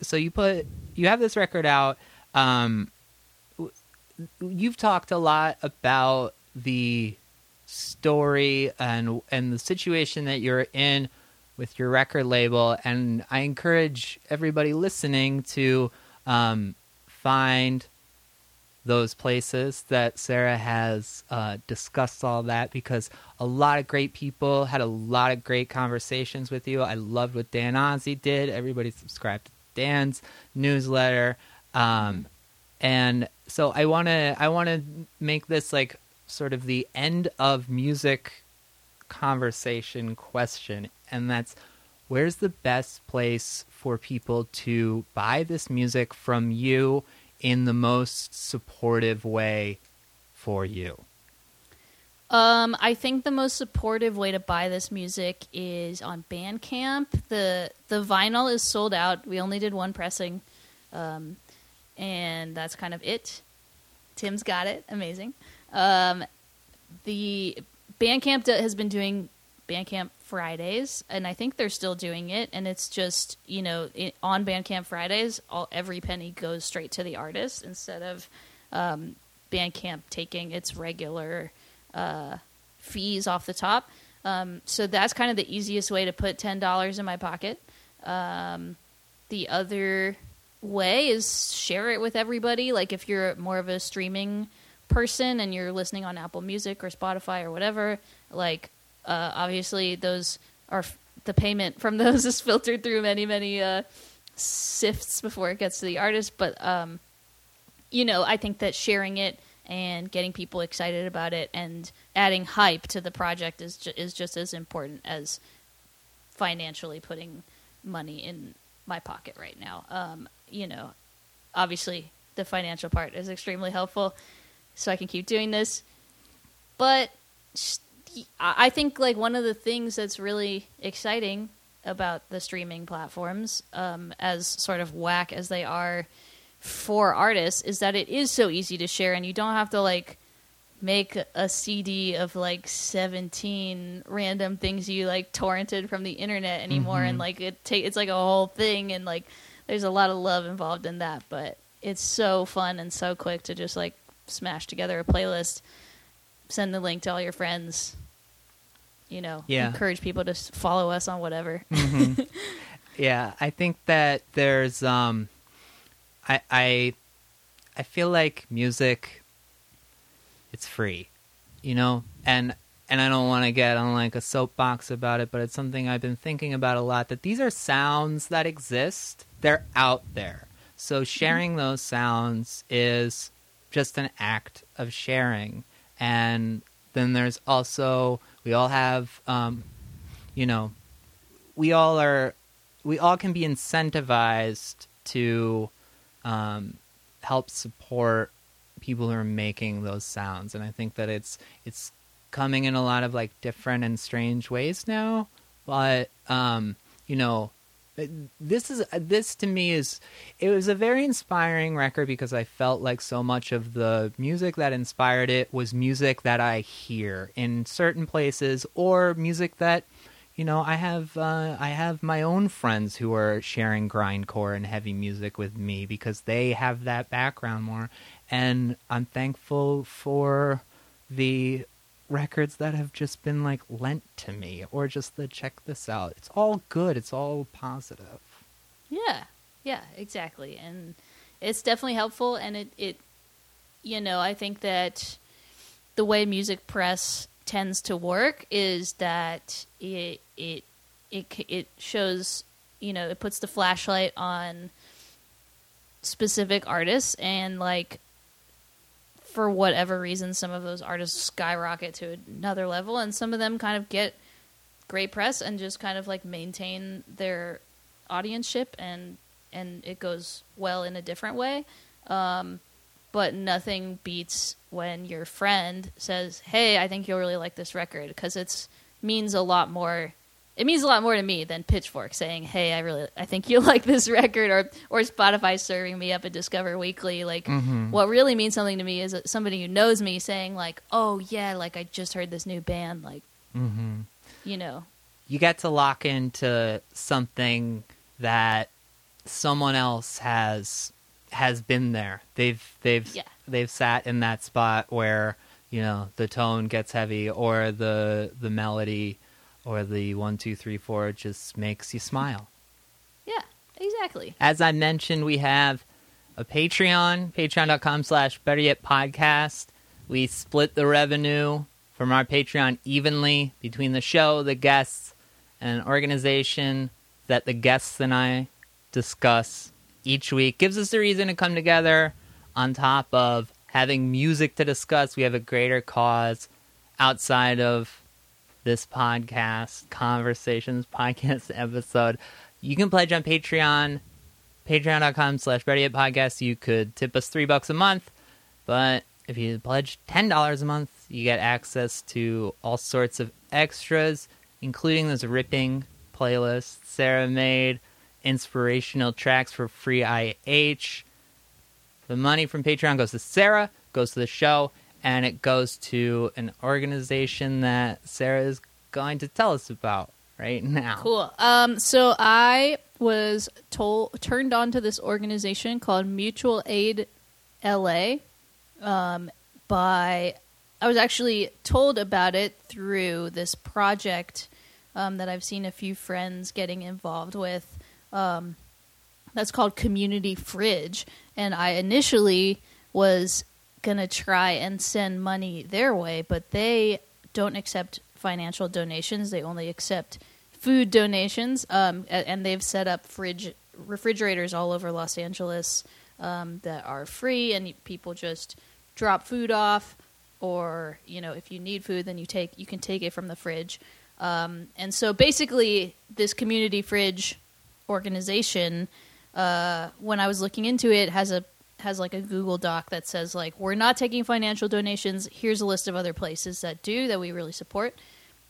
so you put you have this record out. Um, you've talked a lot about the story and and the situation that you're in with your record label, and I encourage everybody listening to um, find those places that Sarah has uh, discussed all that because a lot of great people had a lot of great conversations with you. I loved what Dan Ozzi did. Everybody subscribed to Dan's newsletter, um, and so I want to I want to make this like sort of the end of music conversation question, and that's where's the best place for people to buy this music from you in the most supportive way for you? Um, I think the most supportive way to buy this music is on Bandcamp. the The vinyl is sold out. We only did one pressing, um, and that's kind of it. Tim's got it. Amazing. Um, the Bandcamp has been doing Bandcamp Fridays, and I think they're still doing it. And it's just you know it, on Bandcamp Fridays, all every penny goes straight to the artist instead of um, Bandcamp taking its regular uh, fees off the top. Um, so that's kind of the easiest way to put ten dollars in my pocket. Um, the other way is share it with everybody. Like if you're more of a streaming person and you're listening on Apple Music or Spotify or whatever, like uh, obviously those are the payment from those is filtered through many many uh, sifts before it gets to the artist. But um, you know, I think that sharing it and getting people excited about it and adding hype to the project is ju- is just as important as financially putting money in my pocket right now. Um, you know, obviously the financial part is extremely helpful, so I can keep doing this. But I think like one of the things that's really exciting about the streaming platforms, um, as sort of whack as they are for artists, is that it is so easy to share, and you don't have to like make a CD of like 17 random things you like torrented from the internet anymore and like it take it's like a whole thing and like there's a lot of love involved in that but it's so fun and so quick to just like smash together a playlist send the link to all your friends you know Yeah. encourage people to follow us on whatever Yeah, I think that there's um I I I feel like music it's free. You know? And and I don't want to get on like a soapbox about it, but it's something I've been thinking about a lot that these are sounds that exist. They're out there. So sharing those sounds is just an act of sharing. And then there's also we all have um you know we all are we all can be incentivized to um, help support people who are making those sounds. And i think that it's it's coming in a lot of like different and strange ways now. But um you know this is this to me is it was a very inspiring record because I felt like so much of the music that inspired it was music that I hear in certain places or music that you know I have uh, I have my own friends who are sharing grindcore and heavy music with me because they have that background more. And I'm thankful for the records that have just been like lent to me or just the check this out. It's all good. It's all positive. Yeah, yeah, exactly, and it's definitely helpful. And it, it, you know, I think that the way music press tends to work is that it, it, it, it shows, you know, it puts the flashlight on specific artists, and like for whatever reason, some of those artists skyrocket to another level, and some of them kind of get great press and just kind of like maintain their audienceship and and it goes well in a different way. Um, but nothing beats when your friend says hey i think you'll really like this record because it's means a lot more it means a lot more to me than pitchfork saying hey i really i think you'll like this record or or spotify serving me up a discover weekly like what really means something to me is somebody who knows me saying like oh yeah like i just heard this new band like mm-hmm. you know you get to lock into something that someone else has has been there. They've they've Yeah. they've sat in that spot where you know the tone gets heavy or the the melody or the one two three four just makes you smile. yeah exactly As I mentioned, we have a Patreon, patreon.com slash better yet podcast. We split the revenue from our Patreon evenly between the show, the guests, and an organization that the guests and I discuss each week. Gives us a reason to come together on top of having music to discuss. We have a greater cause outside of this podcast, Conversations podcast episode. You can pledge on Patreon patreon.com slash podcast. You could tip us three bucks a month but if you pledge ten dollars a month you get access to all sorts of extras including this ripping playlist sarah made inspirational tracks for free ih the money from patreon goes to sarah goes to the show and it goes to an organization that sarah is going to tell us about right now Cool. Um, so I was told turned on to this organization called Mutual Aid LA. Um, by I was actually told about it through this project um, that I've seen a few friends getting involved with. Um, that's called Community Fridge, and I initially was gonna try and send money their way, but they don't accept financial donations. They only accept food donations, um, and they've set up fridge refrigerators all over Los Angeles um, that are free, and people just drop food off. or you know if you need food then you take you can take it from the fridge um, and so basically this community fridge organization uh, when i was looking into it has a has like a google doc that says like we're not taking financial donations here's a list of other places that do that we really support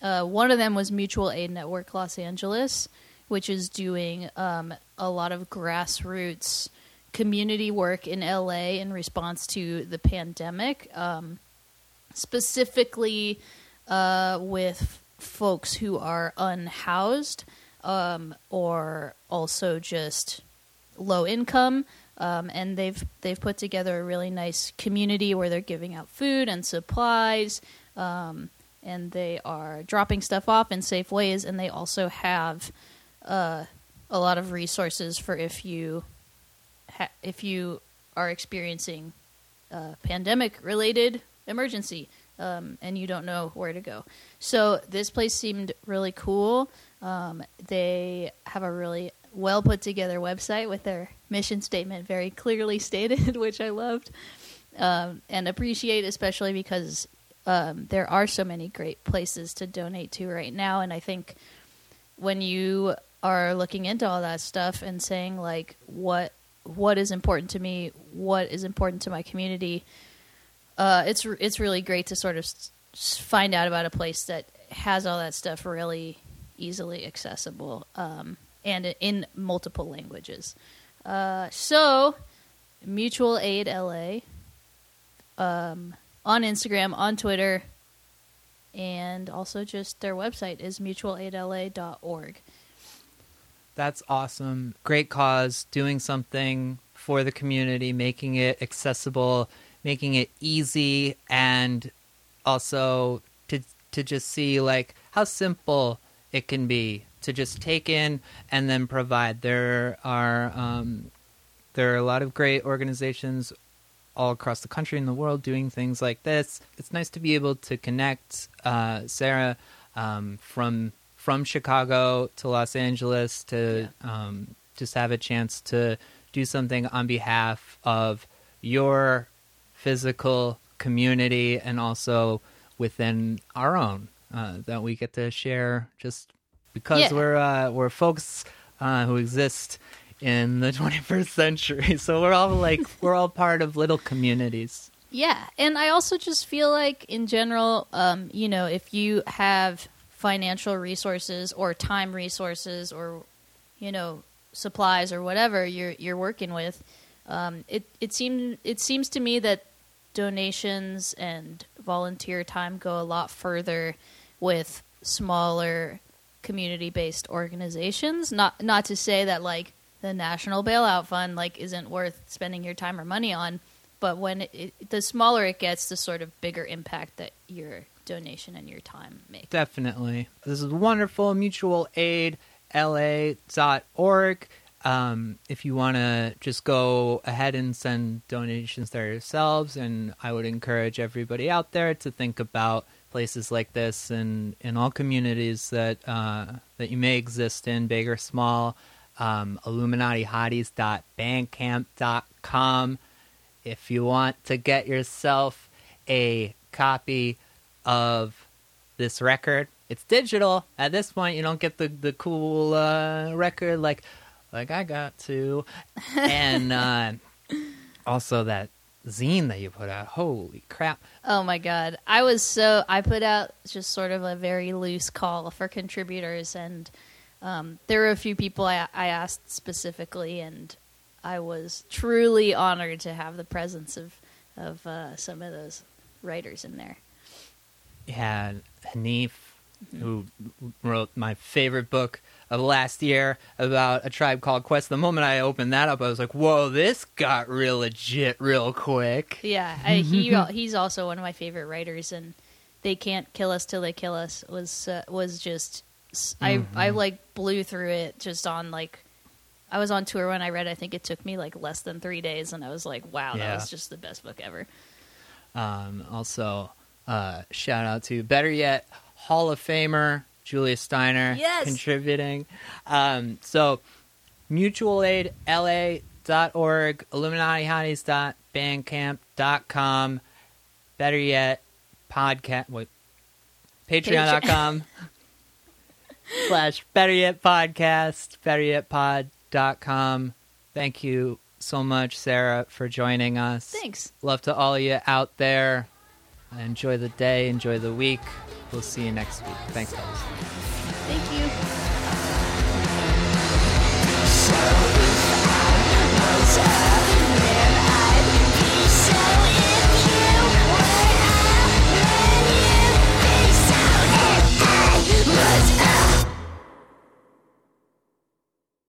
uh, one of them was mutual aid network los angeles which is doing um, a lot of grassroots community work in la in response to the pandemic um, specifically uh, with folks who are unhoused um, or also just low income. Um, and they've they've put together a really nice community where they're giving out food and supplies, um, and they are dropping stuff off in safe ways. And they also have uh, a lot of resources for if you ha- if you are experiencing a pandemic related emergency um, and you don't know where to go. So this place seemed really cool. Um, they have a really well put together website with their mission statement very clearly stated, which I loved um, and appreciate, especially because um, there are so many great places to donate to right now. And I think when you are looking into all that stuff and saying like what what is important to me, what is important to my community, uh, it's it's really great to sort of find out about a place that has all that stuff really easily accessible um, and in multiple languages. Uh, so, Mutual Aid LA um, on Instagram, on Twitter, and also just their website is mutualaidla.org. That's awesome. Great cause, doing something for the community, making it accessible, making it easy, and also to to just see like how simple it can be to just take in and then provide. There are um, there are a lot of great organizations all across the country and the world doing things like this. It's nice to be able to connect uh, Sarah um, from from Chicago to Los Angeles to um, just have a chance to do something on behalf of your physical community and also within our own uh, that we get to share just because Yeah. we're uh, we're folks uh, who exist in the 21st century. So we're all like we're all part of little communities. Yeah, and I also just feel like in general, um, you know, if you have financial resources or time resources or you know supplies or whatever you're you're working with, um, it it seems it seems to me that donations and volunteer time go a lot further with smaller community based organizations. Not not to say that like the National Bailout Fund like isn't worth spending your time or money on, but when it, it, the smaller it gets, the sort of bigger impact that your donation and your time make. Definitely. This is wonderful. Mutual Aid LA.org. Um, if you want to just go ahead and send donations there yourselves, and I would encourage everybody out there to think about places like this and in all communities that uh, that you may exist in, big or small. Um, IlluminatiHotties.bandcamp.com. If you want to get yourself a copy of this record. It's digital. At this point, you don't get the the cool uh, record like like I got to, and uh, also that zine that you put out. Holy crap! Oh my god. I was so I put out just sort of a very loose call for contributors and um, there were a few people I, I asked specifically and I was truly honored to have the presence of of uh, some of those writers in there. Had Hanif, who wrote my favorite book of last year about a tribe called Quest. The moment I opened that up, I was like, "Whoa, this got real legit real quick." Yeah, I, he he's also one of my favorite writers, and they can't kill us till they kill us was uh, was just I I like blew through it just on like I was on tour when I read. I think it took me like less than three days, and I was like, wow, that was just the best book ever. Um, also, uh, shout out to better yet, Hall of Famer Julia Steiner Yes. contributing. Um, so, mutualaidla.org, illuminatihotties.bandcamp.com, better yet, podcast. Wait, Patreon.com slash Better Yet Podcast, better yet betteryetpod.com. Thank you so much, Sarah, for joining us. Thanks. Love to all of you out there. Enjoy the day, enjoy the week. We'll see you next week. Thanks, guys. Thank you.